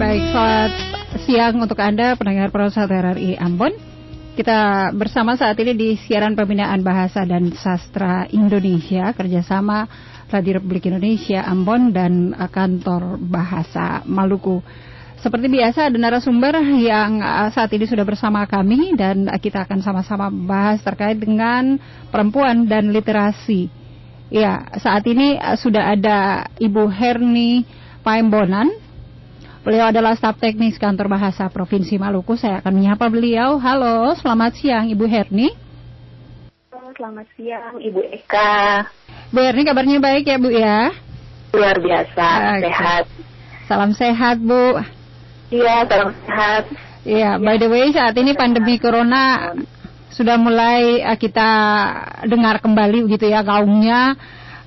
Baik, selamat siang untuk Anda pendengar Prosat RRI Ambon. Kita bersama saat ini di siaran pembinaan bahasa dan sastra Indonesia kerjasama Radio Republik Indonesia Ambon dan kantor bahasa Maluku. Seperti biasa ada narasumber yang uh, saat ini sudah bersama kami dan kita akan sama-sama bahas terkait dengan perempuan dan literasi. Ya, saat ini uh, sudah ada Ibu Herni Paembonan Beliau adalah staf teknis kantor bahasa Provinsi Maluku. Saya akan menyapa beliau. Halo, selamat siang Ibu Herni. Selamat siang Ibu Eka. Bu Herni kabarnya baik ya Bu ya? Luar biasa, Oke. sehat. Salam sehat Bu. Iya, salam sehat. Iya, by the way saat ini pandemi corona sudah mulai eh, kita dengar kembali begitu ya gaungnya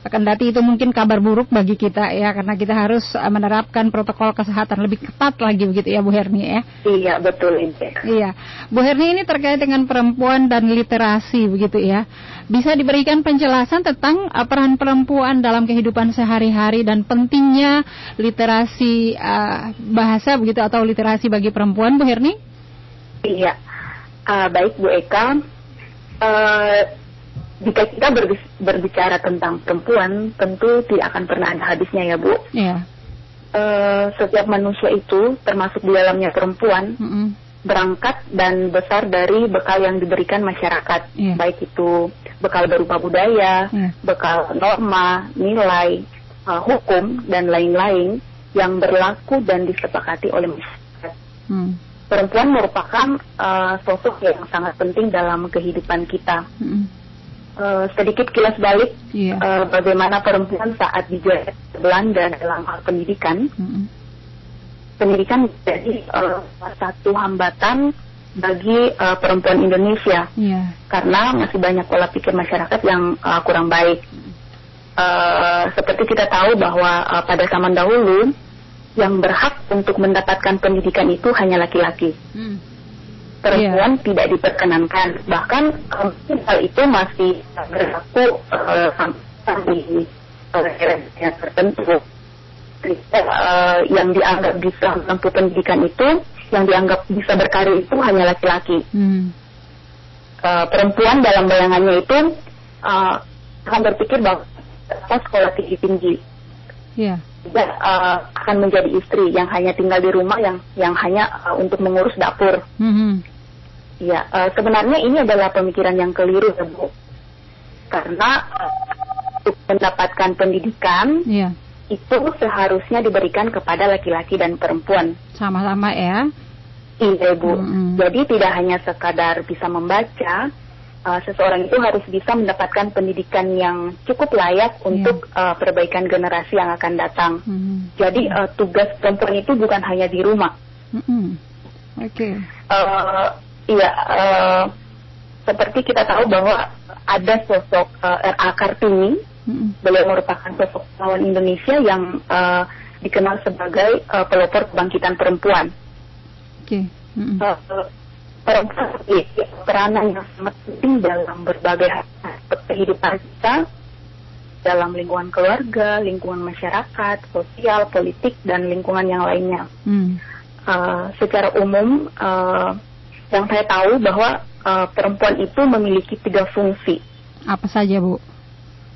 Kendati itu mungkin kabar buruk bagi kita ya karena kita harus uh, menerapkan protokol kesehatan lebih ketat lagi begitu ya Bu Herni ya. Iya betul ini. Iya. Bu Herni ini terkait dengan perempuan dan literasi begitu ya. Bisa diberikan penjelasan tentang uh, peran perempuan dalam kehidupan sehari-hari dan pentingnya literasi uh, bahasa begitu atau literasi bagi perempuan Bu Herni? Iya. Uh, baik Bu Eka. Uh, jika kita berbicara tentang perempuan, tentu tidak akan pernah ada habisnya ya Bu. Iya. Uh, setiap manusia itu, termasuk di dalamnya perempuan, mm -hmm. berangkat dan besar dari bekal yang diberikan masyarakat, yeah. baik itu bekal berupa budaya, yeah. bekal norma, nilai, uh, hukum dan lain-lain yang berlaku dan disepakati oleh masyarakat. Mm. Perempuan merupakan uh, sosok yang sangat penting dalam kehidupan kita. Mm uh, sedikit kilas balik yeah. Iya. uh, bagaimana perempuan saat dijajah Belanda dalam hal pendidikan. Mm -hmm. Pendidikan menjadi uh, satu hambatan bagi uh, perempuan Indonesia yeah. karena masih banyak pola pikir masyarakat yang uh, kurang baik. Uh, seperti kita tahu bahwa uh, pada zaman dahulu yang berhak untuk mendapatkan pendidikan itu hanya laki-laki. Mm perempuan yeah. tidak diperkenankan. Bahkan um, hal itu masih berlaku uh, sampai di yang tertentu. Uh, yang dianggap bisa menempuh pendidikan itu, yang dianggap bisa berkarir itu hanya laki-laki. Hmm. Uh, perempuan dalam bayangannya itu uh, akan berpikir bahwa sekolah tinggi tinggi. Yeah. Ya, uh, akan menjadi istri yang hanya tinggal di rumah yang yang hanya uh, untuk mengurus dapur. Mm -hmm. Ya, uh, sebenarnya ini adalah pemikiran yang keliru ya Bu. Karena uh, untuk mendapatkan pendidikan yeah. itu seharusnya diberikan kepada laki-laki dan perempuan. Sama-sama ya. Iya Bu. Mm -hmm. Jadi tidak hanya sekadar bisa membaca, uh, seseorang itu harus bisa mendapatkan pendidikan yang cukup layak yeah. untuk uh, perbaikan generasi yang akan datang. Mm -hmm. Jadi uh, tugas perempuan itu bukan hanya di rumah. Mm -hmm. Oke. Okay. Uh, Iya, uh, seperti kita tahu bahwa ada sosok uh, eh, R.A. Kartini, mm-hmm. beliau merupakan sosok lawan Indonesia yang uh, dikenal sebagai uh, pelopor kebangkitan perempuan. Okay. Mm-hmm. Uh, perempuan memiliki peranan yang sangat penting dalam berbagai aspek kehidupan kita, dalam lingkungan keluarga, lingkungan masyarakat, sosial, politik, dan lingkungan yang lainnya. Mm. Uh, secara umum, uh, yang saya tahu bahwa uh, perempuan itu memiliki tiga fungsi. Apa saja, Bu?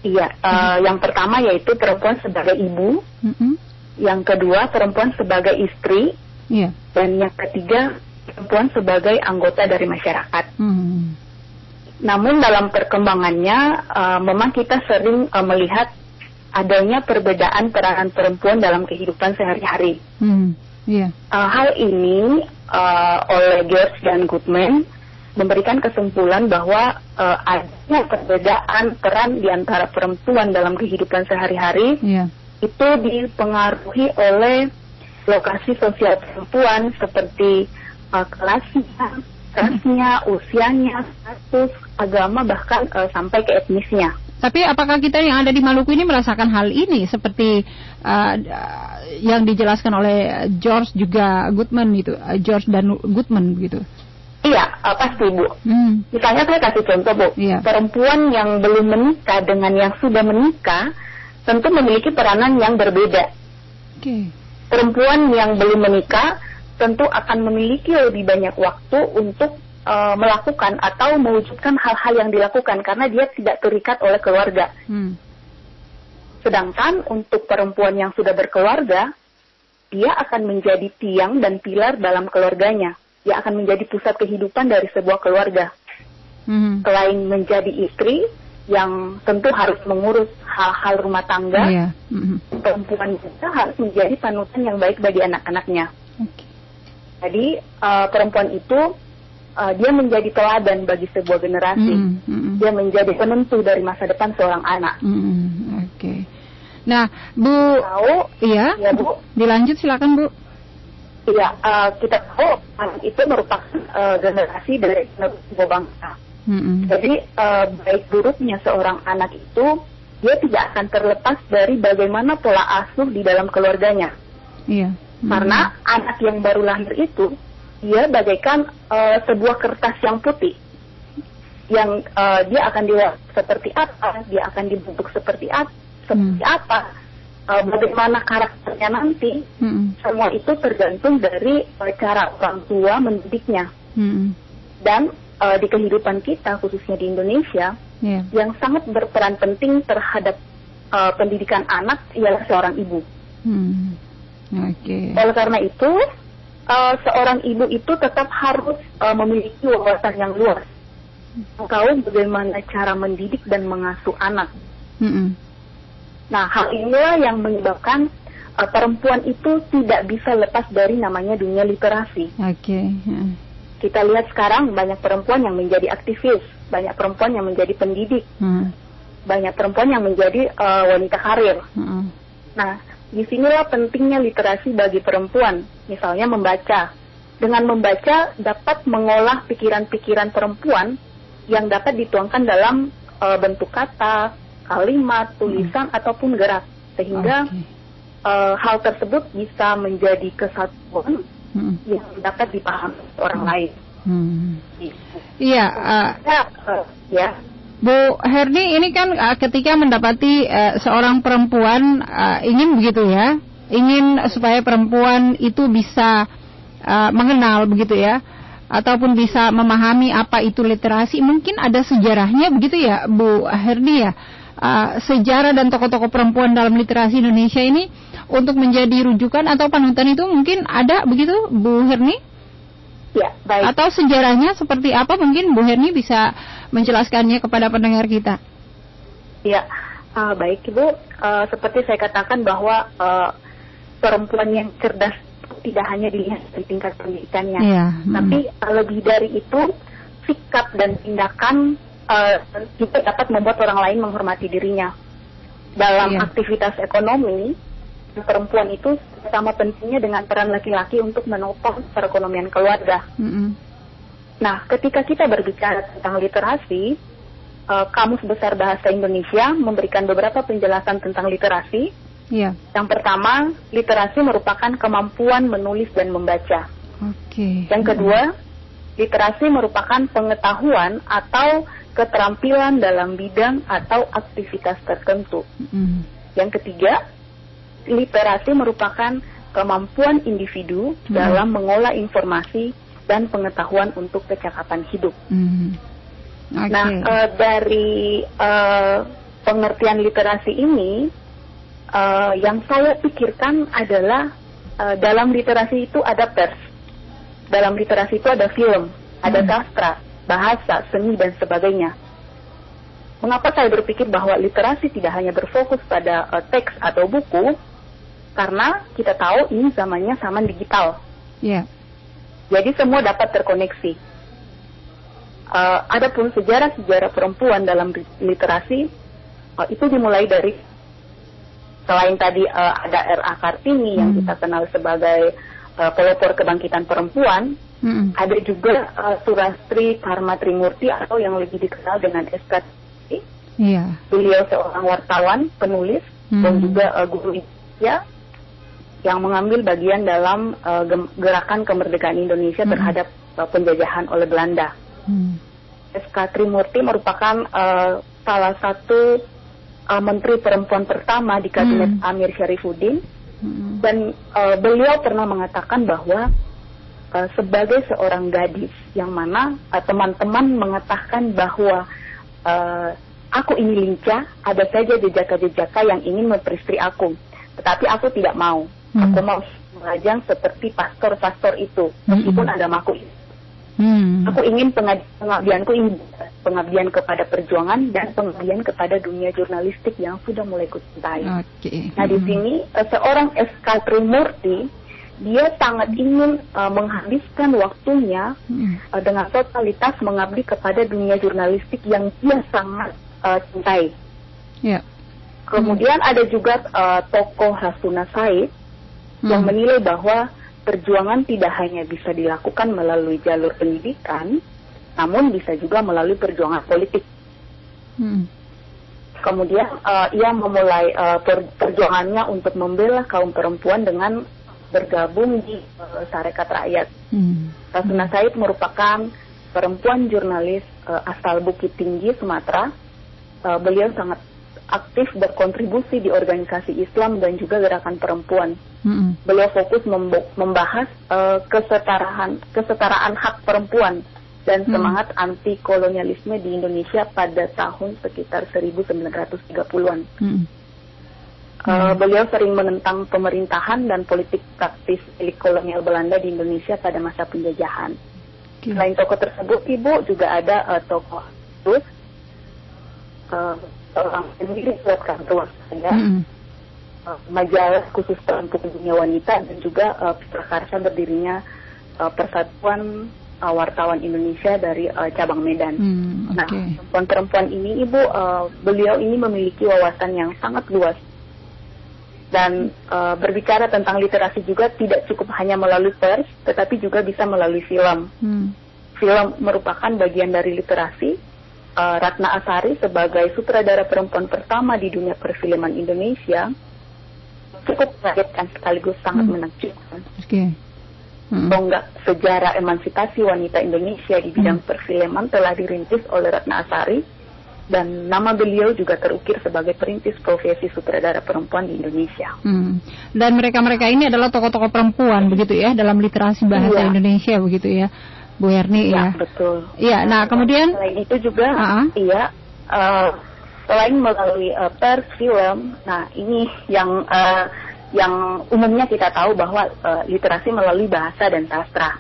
Iya, uh, hmm. yang pertama yaitu perempuan sebagai ibu, hmm. yang kedua perempuan sebagai istri, yeah. dan yang ketiga perempuan sebagai anggota dari masyarakat. Hmm. Namun dalam perkembangannya, uh, memang kita sering uh, melihat adanya perbedaan peranan perempuan dalam kehidupan sehari-hari. Hmm. Yeah. Uh, hal ini uh, oleh George dan Goodman memberikan kesimpulan bahwa uh, adanya perbedaan peran di antara perempuan dalam kehidupan sehari-hari yeah. itu dipengaruhi oleh lokasi sosial perempuan seperti uh, kelasnya, rasnya, usianya, status, agama bahkan uh, sampai ke etnisnya. Tapi apakah kita yang ada di Maluku ini merasakan hal ini seperti uh, yang dijelaskan oleh George juga Goodman itu, uh, George dan Goodman gitu? Iya, uh, pasti Bu. Hmm. Misalnya saya kasih contoh Bu, iya. perempuan yang belum menikah dengan yang sudah menikah tentu memiliki peranan yang berbeda. Oke. Okay. perempuan yang belum menikah tentu akan memiliki lebih banyak waktu untuk uh, melakukan atau mewujudkan hal-hal yang dilakukan karena dia tidak terikat oleh keluarga. Hmm. Sedangkan untuk perempuan yang sudah berkeluarga, dia akan menjadi tiang dan pilar dalam keluarganya. Dia akan menjadi pusat kehidupan dari sebuah keluarga. Hmm. Selain menjadi istri, yang tentu harus mengurus hal-hal rumah tangga, yeah. mm-hmm. perempuan juga harus menjadi panutan yang baik bagi anak-anaknya. Okay. Jadi uh, perempuan itu uh, dia menjadi teladan bagi sebuah generasi, mm-hmm. dia menjadi penentu dari masa depan seorang anak. Mm-hmm. Oke. Okay. Nah, Bu, tahu, iya, ya, Bu, dilanjut silakan Bu. Iya, uh, kita tahu anak itu merupakan uh, generasi dari sebuah bangsa Mm-hmm. Jadi uh, baik buruknya seorang anak itu dia tidak akan terlepas dari bagaimana pola asuh di dalam keluarganya. Iya. Mm-hmm. Karena anak yang baru lahir itu dia bagaikan uh, sebuah kertas yang putih yang uh, dia akan dibuat seperti apa, dia akan dibentuk seperti apa, seperti apa, uh, bagaimana karakternya nanti, mm. semua itu tergantung dari uh, cara orang tua mendidiknya. Mm. Dan uh, di kehidupan kita khususnya di Indonesia yeah. yang sangat berperan penting terhadap uh, pendidikan anak ialah seorang ibu. Hmm. Okay. Oleh karena itu uh, seorang ibu itu tetap harus uh, memiliki wawasan yang luas. Tahu bagaimana cara mendidik dan mengasuh anak. -hmm. Nah hal inilah yang menyebabkan uh, perempuan itu tidak bisa lepas dari namanya dunia literasi. Oke. Okay. Yeah kita lihat sekarang banyak perempuan yang menjadi aktivis, banyak perempuan yang menjadi pendidik, hmm. banyak perempuan yang menjadi uh, wanita karir. Hmm. Nah, di sinilah pentingnya literasi bagi perempuan, misalnya membaca. Dengan membaca dapat mengolah pikiran-pikiran perempuan yang dapat dituangkan dalam uh, bentuk kata, kalimat, tulisan hmm. ataupun gerak, sehingga okay. uh, hal tersebut bisa menjadi kesatuan hmm. yang dapat dipahami orang hmm. lain. Hmm. Iya. Uh, ya, uh, ya. Bu Herni ini kan uh, ketika mendapati uh, seorang perempuan uh, ingin begitu ya, ingin supaya perempuan itu bisa uh, mengenal begitu ya, ataupun bisa memahami apa itu literasi, mungkin ada sejarahnya begitu ya, Bu Herni ya. Uh, sejarah dan tokoh-tokoh perempuan dalam literasi Indonesia ini untuk menjadi rujukan atau panutan itu mungkin ada begitu Bu Herni? Ya, baik. Atau sejarahnya seperti apa mungkin Bu Herni bisa menjelaskannya kepada pendengar kita? Ya, uh, baik Ibu. Uh, seperti saya katakan bahwa uh, perempuan yang cerdas tidak hanya dilihat dari tingkat pendidikannya, ya, tapi uh, lebih dari itu sikap dan tindakan uh, juga dapat membuat orang lain menghormati dirinya. Dalam ya. aktivitas ekonomi, perempuan itu sama pentingnya dengan peran laki-laki untuk menopang perekonomian keluarga. Mm -hmm. Nah, ketika kita berbicara tentang literasi, uh, Kamus Besar Bahasa Indonesia memberikan beberapa penjelasan tentang literasi. Yeah. Yang pertama, literasi merupakan kemampuan menulis dan membaca. Okay. Yang kedua, literasi merupakan pengetahuan atau keterampilan dalam bidang atau aktivitas tertentu. Mm. Yang ketiga, literasi merupakan kemampuan individu hmm. dalam mengolah informasi dan pengetahuan untuk kecakapan hidup. Hmm. Okay. Nah, uh, dari uh, pengertian literasi ini, uh, yang saya pikirkan adalah uh, dalam literasi itu ada pers, dalam literasi itu ada film, ada hmm. sastra, bahasa, seni dan sebagainya. Mengapa saya berpikir bahwa literasi tidak hanya berfokus pada uh, teks atau buku, karena kita tahu ini zamannya zaman digital. Yeah. Jadi semua dapat terkoneksi. Uh, adapun sejarah-sejarah perempuan dalam literasi uh, itu dimulai dari selain tadi uh, ada R.A. Kartini hmm. yang kita kenal sebagai uh, pelopor kebangkitan perempuan, hmm. ada juga uh, Surastri Karma Trimurti atau yang lebih dikenal dengan S.K. Yeah. Beliau seorang wartawan, penulis, hmm. dan juga uh, guru ya yang mengambil bagian dalam uh, gerakan kemerdekaan Indonesia hmm. terhadap uh, penjajahan oleh Belanda. Hmm. SK Trimurti merupakan uh, salah satu uh, menteri perempuan pertama di kabinet hmm. Amir Syarifuddin Hmm. Dan uh, beliau pernah mengatakan bahwa uh, sebagai seorang gadis yang mana teman-teman uh, mengatakan bahwa uh, aku ini lincah, ada saja jejaka-jejaka yang ingin memperistri aku, tetapi aku tidak mau. Hmm. Aku mau mengajang seperti pastor-pastor itu, meskipun hmm. ada maku Hmm. Aku ingin pengabdianku ingin pengabdian kepada perjuangan dan pengabdian kepada dunia jurnalistik yang sudah mulai kucintai. Okay. Nah di hmm. sini uh, seorang SK Trimurti dia sangat ingin uh, menghabiskan waktunya hmm. uh, dengan totalitas mengabdi kepada dunia jurnalistik yang dia sangat uh, cintai. Yeah. Kemudian hmm. ada juga uh, tokoh Hasuna Said hmm. yang menilai bahwa perjuangan tidak hanya bisa dilakukan melalui jalur pendidikan, namun bisa juga melalui perjuangan politik. Hmm. Kemudian uh, ia memulai uh, per perjuangannya untuk membela kaum perempuan dengan bergabung di uh, Sarekat Rakyat. Hmm. Rasuna Said merupakan perempuan jurnalis uh, asal Bukit Tinggi, Sumatera. Uh, beliau sangat aktif berkontribusi di organisasi Islam dan juga gerakan perempuan. Mm-hmm. Beliau fokus membahas uh, kesetaraan kesetaraan hak perempuan dan semangat mm-hmm. anti kolonialisme di Indonesia pada tahun sekitar 1930-an. Mm-hmm. Uh, beliau sering menentang pemerintahan dan politik praktis milik kolonial Belanda di Indonesia pada masa penjajahan. Okay. Selain tokoh tersebut, ibu juga ada uh, tokoh uh, seorang sendiri buat kantor saya mm uh, majalah khusus untuk dunia wanita dan juga uh, prakarsa berdirinya uh, Persatuan uh, Wartawan Indonesia dari uh, cabang Medan. Mm, okay. Nah, perempuan-perempuan ini ibu uh, beliau ini memiliki wawasan yang sangat luas dan uh, berbicara tentang literasi juga tidak cukup hanya melalui pers, tetapi juga bisa melalui film. Hmm. Film merupakan bagian dari literasi uh, Ratna Asari sebagai sutradara perempuan pertama di dunia perfilman Indonesia cukup mengagetkan sekaligus sangat hmm. menakjubkan. Okay. Hmm. Bonggak sejarah emansipasi wanita Indonesia di bidang hmm. perfilman telah dirintis oleh Ratna Asari dan nama beliau juga terukir sebagai perintis profesi sutradara perempuan di Indonesia. Hmm. Dan mereka-mereka ini adalah tokoh-tokoh perempuan begitu ya dalam literasi bahasa iya. Indonesia begitu ya. Bu Erni ya. ya. Betul. Iya, nah kemudian selain itu juga uh -huh. iya uh, selain melalui uh, pers film, nah ini yang uh, yang umumnya kita tahu bahwa uh, literasi melalui bahasa dan sastra.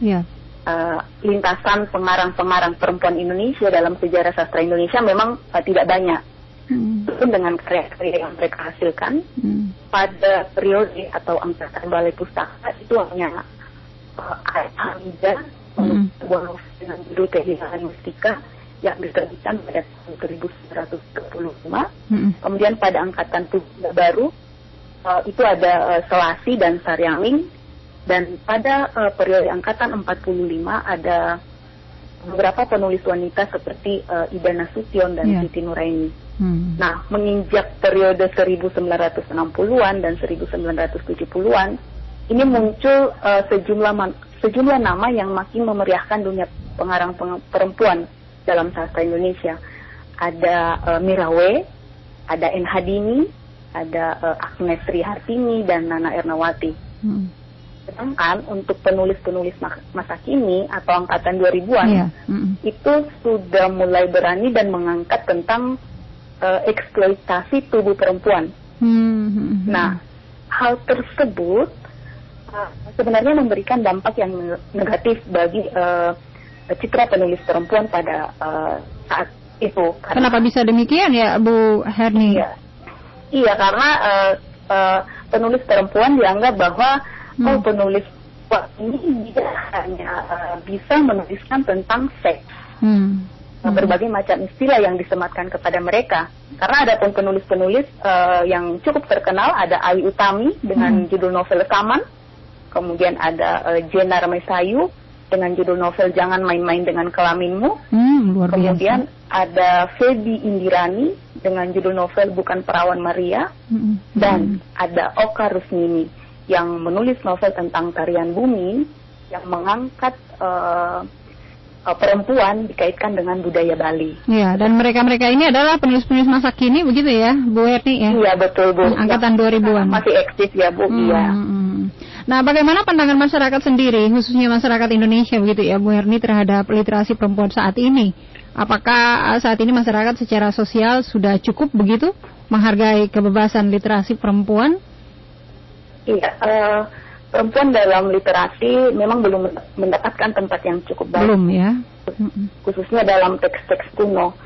Iya. Uh, lintasan pengarang-pengarang perempuan Indonesia dalam sejarah sastra Indonesia memang uh, tidak banyak. Hmm. dengan karya-karya yang mereka hasilkan hmm. pada periode atau angkatan balai pustaka itu hanya uh, Hamidah mm. sebuah novel dengan judul Kehilangan Mustika yang diterbitkan pada tahun 1935. Mm. Kemudian pada angkatan baru uh, itu ada uh, Selasi dan Saryangling dan pada uh, periode angkatan 45 ada beberapa penulis wanita seperti uh, Ida Nasution dan yeah. Siti Nuraini. Hmm. Nah, menginjak periode 1960-an dan 1970-an, ini muncul uh, sejumlah sejumlah nama yang makin memeriahkan dunia pengarang perempuan dalam sastra Indonesia. Ada uh, Mirawe, ada En Hadini, ada uh, Agnes Sri Hartini dan Nana Ernawati. Hmm. Sedangkan untuk penulis-penulis masa kini atau angkatan 2000-an yeah. mm. itu sudah mulai berani dan mengangkat tentang uh, eksploitasi tubuh perempuan. Hmm. Nah, hal tersebut sebenarnya memberikan dampak yang negatif bagi uh, citra penulis perempuan pada uh, saat itu. Karena, Kenapa bisa demikian ya, Bu Herni? Iya, iya karena uh, uh, penulis perempuan dianggap bahwa hmm. oh penulis ini tidak hanya uh, bisa menuliskan tentang seks. Hmm. Hmm. berbagai macam istilah yang disematkan kepada mereka. Karena ada pun penulis-penulis uh, yang cukup terkenal, ada Ayu Utami dengan hmm. judul novel Rekaman, kemudian ada uh, Jena Ramesayu dengan judul novel Jangan Main-Main dengan Kelaminmu. Hmm, luar kemudian ada Feby Indirani dengan judul novel Bukan Perawan Maria. Hmm. Dan hmm. ada Oka Rusmini yang menulis novel tentang tarian bumi yang mengangkat uh, uh, perempuan dikaitkan dengan budaya Bali. Iya, dan mereka-mereka ini adalah penulis-penulis masa kini begitu ya, Bu Erni ya? Iya, betul Bu. Angkatan ya, 2000-an. Masih eksis ya, Bu. Hmm, iya. Hmm, hmm. Nah, bagaimana pandangan masyarakat sendiri, khususnya masyarakat Indonesia begitu ya, Bu Erni terhadap literasi perempuan saat ini? Apakah saat ini masyarakat secara sosial sudah cukup begitu menghargai kebebasan literasi perempuan? Iya, uh, perempuan dalam literasi memang belum mendapatkan tempat yang cukup baik. Belum ya. Khususnya dalam teks-teks kuno.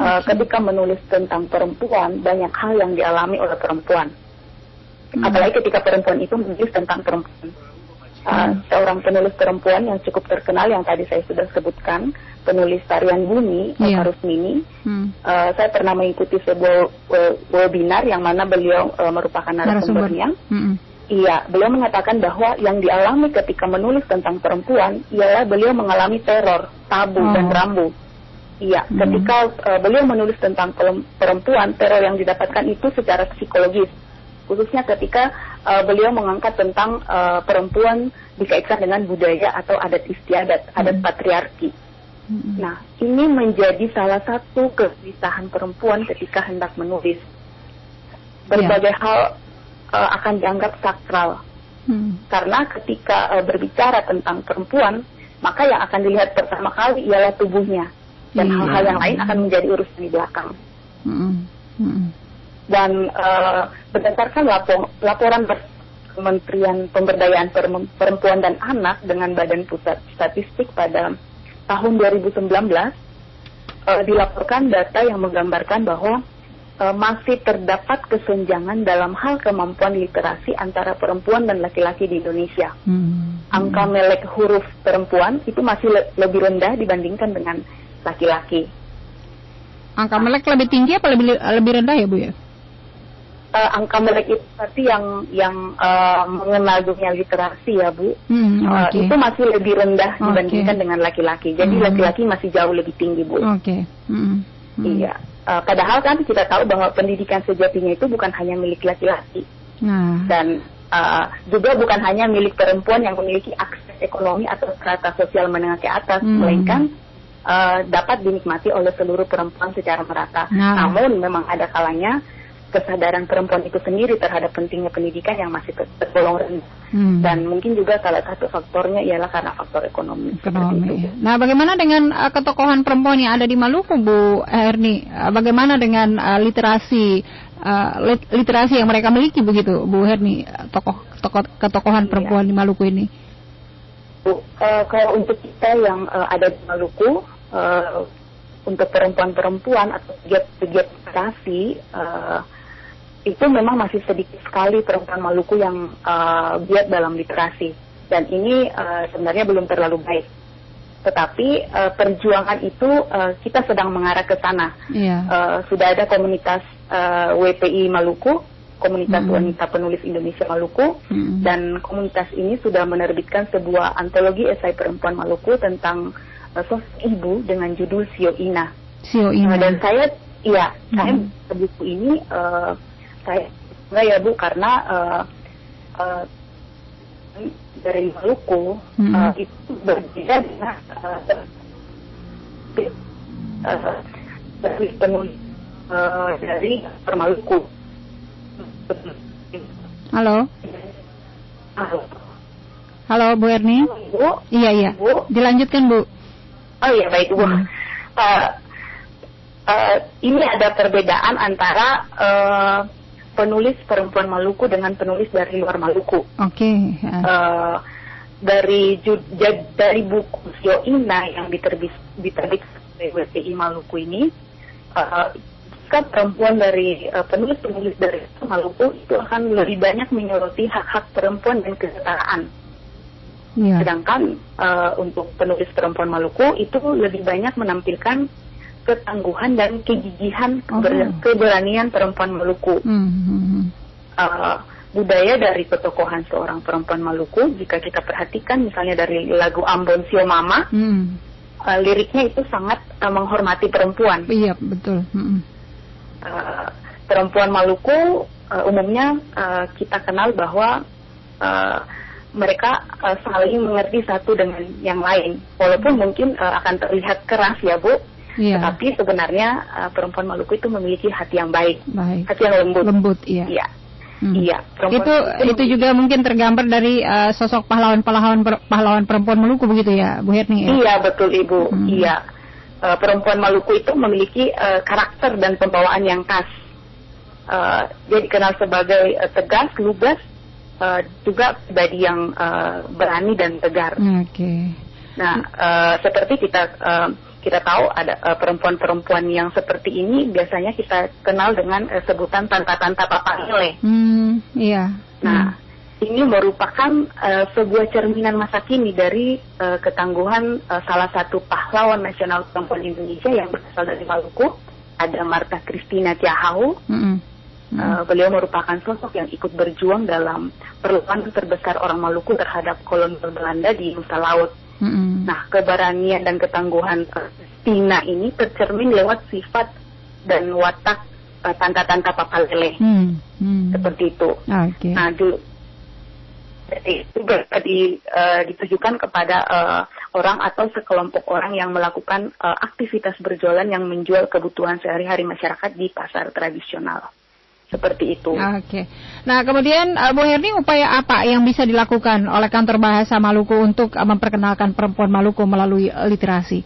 Uh, ketika menulis tentang perempuan, banyak hal yang dialami oleh perempuan. Hmm. Apalagi ketika perempuan itu menulis tentang perempuan. Uh, seorang penulis perempuan yang cukup terkenal yang tadi saya sudah sebutkan, penulis tarian bumi, yeah. Iya. Rusmini. Hmm. Uh, saya pernah mengikuti sebuah webinar yang mana beliau uh, merupakan narasumbernya. Hmm. Iya, beliau mengatakan bahwa yang dialami ketika menulis tentang perempuan ialah beliau mengalami teror, tabu oh. dan rambu. Iya, hmm. ketika uh, beliau menulis tentang perempuan, teror yang didapatkan itu secara psikologis khususnya ketika uh, beliau mengangkat tentang uh, perempuan dikaitkan dengan budaya atau adat istiadat, hmm. adat patriarki. Hmm. Nah, ini menjadi salah satu kegelisahan perempuan ketika hendak menulis. Berbagai yeah. hal uh, akan dianggap sakral. Hmm. Karena ketika uh, berbicara tentang perempuan, maka yang akan dilihat pertama kali ialah tubuhnya dan iya. hal-hal yeah. yang lain akan menjadi urusan di belakang. Hmm. Hmm dan uh, berdasarkan lapor, laporan Kementerian Pemberdayaan Perempuan dan Anak dengan Badan Pusat Statistik pada tahun 2019 uh, dilaporkan data yang menggambarkan bahwa masih terdapat kesenjangan dalam hal kemampuan literasi antara perempuan dan laki-laki di Indonesia. Hmm. Angka melek huruf perempuan itu masih le lebih rendah dibandingkan dengan laki-laki. Angka melek lebih tinggi apa lebih lebih rendah ya Bu ya? uh, angka melek itu berarti yang yang uh, mengenal dunia literasi ya Bu, hmm, okay. uh, itu masih lebih rendah okay. dibandingkan dengan laki-laki. Jadi hmm. laki-laki hmm. masih jauh lebih tinggi Bu. Oke. Okay. Hmm. Hmm. Iya. Uh, padahal kan kita tahu bahwa pendidikan sejatinya itu bukan hanya milik laki-laki. Nah. Dan uh, juga bukan hanya milik perempuan yang memiliki akses ekonomi atau strata sosial menengah ke atas, hmm. melainkan uh, dapat dinikmati oleh seluruh perempuan secara merata. Nah. Namun memang ada kalanya kesadaran perempuan itu sendiri terhadap pentingnya pendidikan yang masih tergolong rendah. Hmm. Dan mungkin juga salah satu faktornya ialah karena faktor ekonomi. Ekonomi. Ya. Nah, bagaimana dengan uh, ketokohan perempuan yang ada di Maluku, Bu Erni? Uh, bagaimana dengan uh, literasi uh, literasi yang mereka miliki begitu, Bu Herni, tokoh tokoh ketokohan perempuan iya. di Maluku ini? Bu, uh, kalau untuk kita yang uh, ada di Maluku, uh, untuk perempuan-perempuan atau pegiat-pegiat literasi, uh, itu memang masih sedikit sekali perempuan Maluku yang uh, giat dalam literasi dan ini uh, sebenarnya belum terlalu baik. Tetapi uh, perjuangan itu uh, kita sedang mengarah ke sana. Yeah. Uh, sudah ada komunitas uh, WPI Maluku, komunitas mm -hmm. wanita penulis Indonesia Maluku, mm -hmm. dan komunitas ini sudah menerbitkan sebuah antologi esai perempuan Maluku tentang uh, sosok ibu dengan judul Sio Ina. Sio Ina. Uh, dan saya, iya, mm -hmm. saya buku ini. Uh, saya enggak ya bu karena uh, uh, dari Maluku hmm. uh, itu berbeda dengan uh, uh, penulis uh, dari Permaluku. Halo. Halo. Halo Bu Erni. Bu. Iya iya. Bu. Dilanjutkan Bu. Oh iya baik Bu. Hmm. Uh, uh, ini ada perbedaan antara uh, penulis perempuan Maluku dengan penulis dari luar Maluku. Oke. Okay. Uh, eh, dari dari buku Sio Ina yang diterbit diterbit oleh WPI Maluku ini, uh, kan perempuan dari uh, penulis-penulis dari Maluku itu akan lebih banyak menyoroti hak-hak perempuan dan kesetaraan. Yeah. Sedangkan uh, untuk penulis perempuan Maluku itu lebih banyak menampilkan ketangguhan dan kegigihan oh. keberanian perempuan Maluku. Mm -hmm. uh, budaya dari ketokohan seorang perempuan Maluku, jika kita perhatikan misalnya dari lagu Ambon Sio Mama, mm. uh, liriknya itu sangat uh, menghormati perempuan. Iya betul. Mm -hmm. uh, perempuan Maluku uh, umumnya uh, kita kenal bahwa uh, mereka uh, saling mengerti satu dengan yang lain. Walaupun mungkin uh, akan terlihat keras ya Bu, yeah. tetapi sebenarnya uh, perempuan Maluku itu memiliki hati yang baik, baik. hati yang lembut. Lembut, iya. Iya. Hmm. Iya. Itu itu, itu juga mungkin tergambar dari uh, sosok pahlawan-pahlawan pahlawan perempuan Maluku begitu ya, Bu Herni? Ya? Iya betul Ibu. Hmm. Iya. Uh, perempuan Maluku itu memiliki uh, karakter dan pembawaan yang khas. Uh, dia dikenal sebagai uh, tegas, lugas, uh, juga pribadi yang uh, berani dan tegar. Oke. Okay. Nah, uh, seperti kita uh, kita tahu ada uh, perempuan-perempuan yang seperti ini biasanya kita kenal dengan uh, sebutan tanta-tanta papangile. Hmm, iya. Nah, hmm. ini merupakan uh, sebuah cerminan masa kini dari uh, ketangguhan uh, salah satu pahlawan nasional perempuan Indonesia yang berasal dari Maluku, ada Marta Christina Tiahau. Hmm. Hmm. Uh, beliau merupakan sosok yang ikut berjuang dalam perlawanan terbesar orang Maluku terhadap kolonial Belanda di Nusa Laut. Mm-hmm. Nah, keberanian dan ketangguhan Tina ini tercermin lewat sifat dan watak uh, tanta-tanta papa lele. Mm-hmm. Seperti itu. Okay. Nah, dulu jadi juga di, uh, ditujukan kepada uh, orang atau sekelompok orang yang melakukan uh, aktivitas berjualan yang menjual kebutuhan sehari-hari masyarakat di pasar tradisional seperti itu. Oke. Okay. Nah, kemudian uh, Bu Herni upaya apa yang bisa dilakukan oleh Kantor Bahasa Maluku untuk uh, memperkenalkan perempuan Maluku melalui uh, literasi?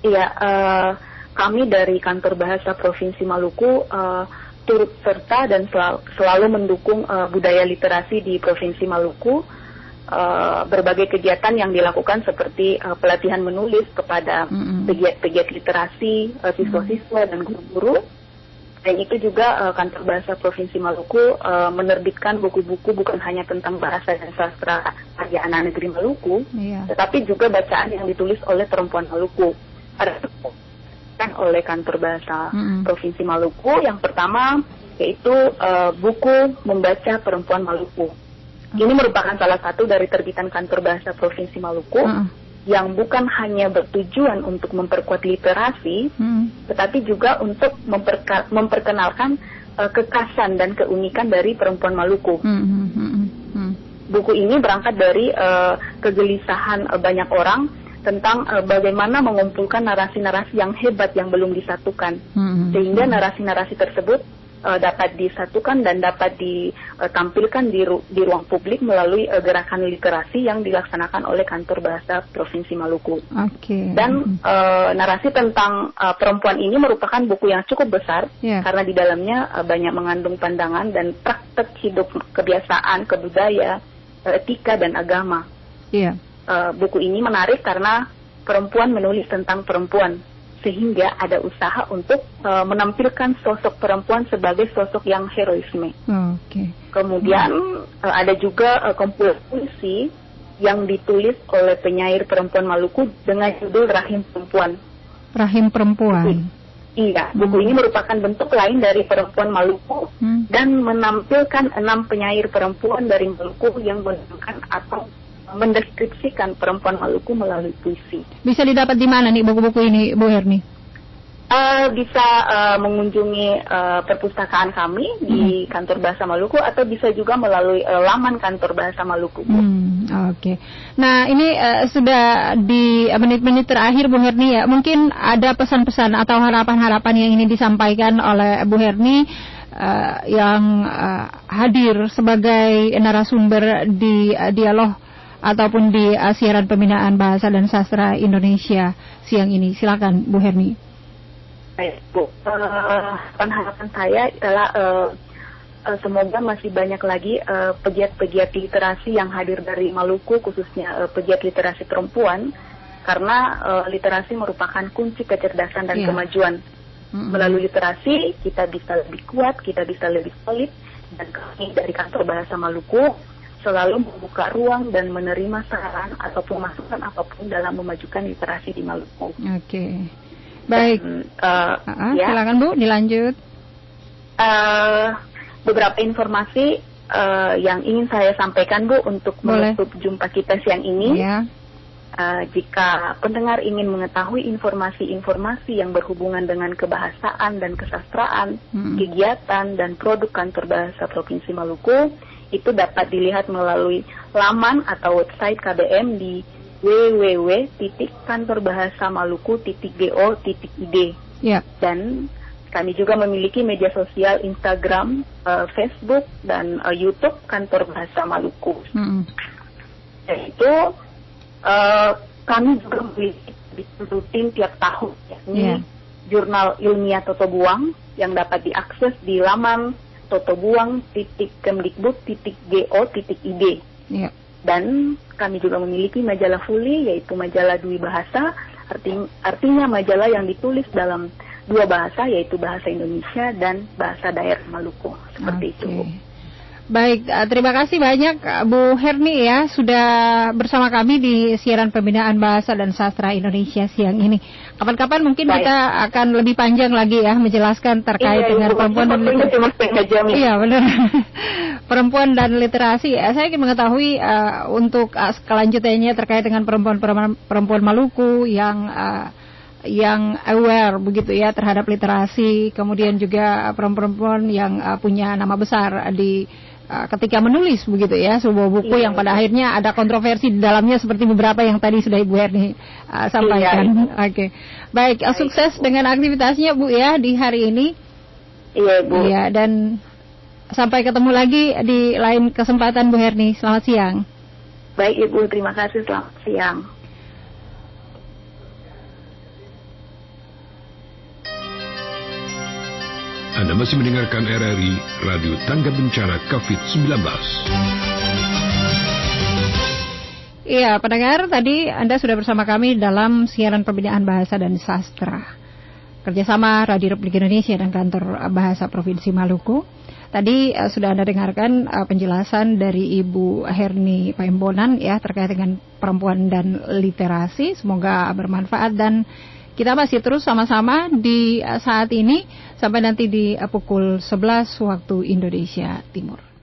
Iya, uh, kami dari Kantor Bahasa Provinsi Maluku uh, turut serta dan selalu, selalu mendukung uh, budaya literasi di Provinsi Maluku. Uh, berbagai kegiatan yang dilakukan seperti uh, pelatihan menulis kepada pegiat-pegiat literasi, uh, siswa-siswa dan guru-guru dan itu juga uh, kantor bahasa provinsi Maluku uh, menerbitkan buku-buku bukan hanya tentang bahasa dan sastra karya anak negeri Maluku, iya. tetapi juga bacaan yang ditulis oleh perempuan Maluku. Ada kan oleh kantor bahasa mm-hmm. provinsi Maluku. Yang pertama yaitu uh, buku membaca perempuan Maluku. Ini merupakan salah satu dari terbitan kantor bahasa provinsi Maluku. Mm-hmm yang bukan hanya bertujuan untuk memperkuat literasi, hmm. tetapi juga untuk memperka memperkenalkan uh, kekasan dan keunikan dari perempuan Maluku. Hmm. Hmm. Hmm. hmm, hmm. Buku ini berangkat dari uh, kegelisahan uh, banyak orang tentang uh, bagaimana mengumpulkan narasi-narasi yang hebat yang belum disatukan, hmm. sehingga narasi-narasi tersebut uh, dapat disatukan dan dapat ditampilkan di, ru di ruang publik melalui uh, gerakan literasi yang dilaksanakan oleh Kantor Bahasa Provinsi Maluku. Okay. Dan uh, narasi tentang uh, perempuan ini merupakan buku yang cukup besar yeah. karena di dalamnya uh, banyak mengandung pandangan dan praktek hidup kebiasaan, kebudaya, etika dan agama. Yeah. Uh, buku ini menarik karena perempuan menulis tentang perempuan sehingga ada usaha untuk uh, menampilkan sosok perempuan sebagai sosok yang heroisme. Oh, okay. Kemudian uh, ada juga uh, kumpulan puisi yang ditulis oleh penyair perempuan Maluku dengan judul Rahim Perempuan. Rahim Perempuan. Iya, buku hmm. ini merupakan bentuk lain dari perempuan Maluku hmm. dan menampilkan enam penyair perempuan dari Maluku yang menunjukkan atau mendeskripsikan perempuan Maluku melalui puisi. Bisa didapat di mana nih buku-buku ini, Bu Herni? Uh, bisa uh, mengunjungi uh, perpustakaan kami hmm. di kantor bahasa Maluku atau bisa juga melalui uh, laman kantor bahasa Maluku. Hmm, Oke. Okay. Nah ini uh, sudah di menit-menit terakhir Bu Herni ya. Mungkin ada pesan-pesan atau harapan-harapan yang ingin disampaikan oleh Bu Herni uh, yang uh, hadir sebagai narasumber di uh, dialog ataupun di uh, siaran pembinaan bahasa dan sastra Indonesia siang ini. Silakan Bu Hermi. Baik Bu, uh, harapan saya adalah uh, uh, semoga masih banyak lagi pegiat-pegiat uh, literasi yang hadir dari Maluku, khususnya uh, pegiat literasi perempuan, karena uh, literasi merupakan kunci kecerdasan dan yeah. kemajuan. Mm-hmm. Melalui literasi kita bisa lebih kuat, kita bisa lebih solid, dan kami dari kantor bahasa Maluku selalu membuka ruang dan menerima saran ataupun masukan apa pun dalam memajukan literasi di Maluku. Oke, okay. baik. Dan, uh, uh, ya. Silakan Bu, dilanjut. Uh, beberapa informasi uh, yang ingin saya sampaikan Bu untuk menutup jumpa kita siang ini. Ya. Uh, jika pendengar ingin mengetahui informasi-informasi yang berhubungan dengan kebahasaan dan kesastraan, hmm. kegiatan dan produk kantor bahasa Provinsi Maluku, itu dapat dilihat melalui laman atau website KBM di www.kantorbahasamaluku.go.id. Ya. Dan kami juga memiliki media sosial Instagram, uh, Facebook, dan uh, YouTube Kantor Bahasa Maluku. Mm -hmm. Yaitu uh, kami juga memiliki rutin tiap tahun, yakni yeah. jurnal ilmiah Toto Buang yang dapat diakses di laman totobuang.kemdikbud.go.id. Yeah. Dan kami juga memiliki majalah Fuli, yaitu majalah Dwi Bahasa, arti, artinya majalah yang ditulis dalam dua bahasa yaitu bahasa Indonesia dan bahasa daerah Maluku seperti okay. itu. Baik, eh, terima kasih banyak eh, Bu Herni ya sudah bersama kami di siaran pembinaan bahasa dan sastra Indonesia siang ini. Kapan-kapan mungkin Baik. kita akan lebih panjang lagi ya menjelaskan terkait iya, dengan ibu, perempuan dan literasi. Iya benar. perempuan dan literasi. Saya ingin mengetahui uh, untuk uh, kelanjutannya terkait dengan perempuan perempuan Maluku yang uh, yang aware begitu ya terhadap literasi, kemudian juga perempuan-perempuan yang uh, punya nama besar di uh, ketika menulis begitu ya sebuah buku iya, yang pada akhirnya ada kontroversi di dalamnya seperti beberapa yang tadi sudah Ibu Herni uh, sampaikan. Iya, iya. Oke. Okay. Baik, uh, sukses dengan aktivitasnya Bu ya di hari ini. Iya, Bu. Iya, dan sampai ketemu lagi di lain kesempatan Bu Herni. Selamat siang. Baik, Ibu, terima kasih. Selamat siang. Anda masih mendengarkan RRI Radio Tangga Bencana COVID-19. Iya, pendengar, tadi Anda sudah bersama kami dalam siaran perbedaan bahasa dan sastra. Kerjasama Radio Republik Indonesia dan Kantor Bahasa Provinsi Maluku. Tadi uh, sudah Anda dengarkan uh, penjelasan dari Ibu Herni Paimbonan ya terkait dengan perempuan dan literasi. Semoga bermanfaat dan kita masih terus sama-sama di eh, saat ini sampai nanti di eh, pukul 11 waktu Indonesia Timur.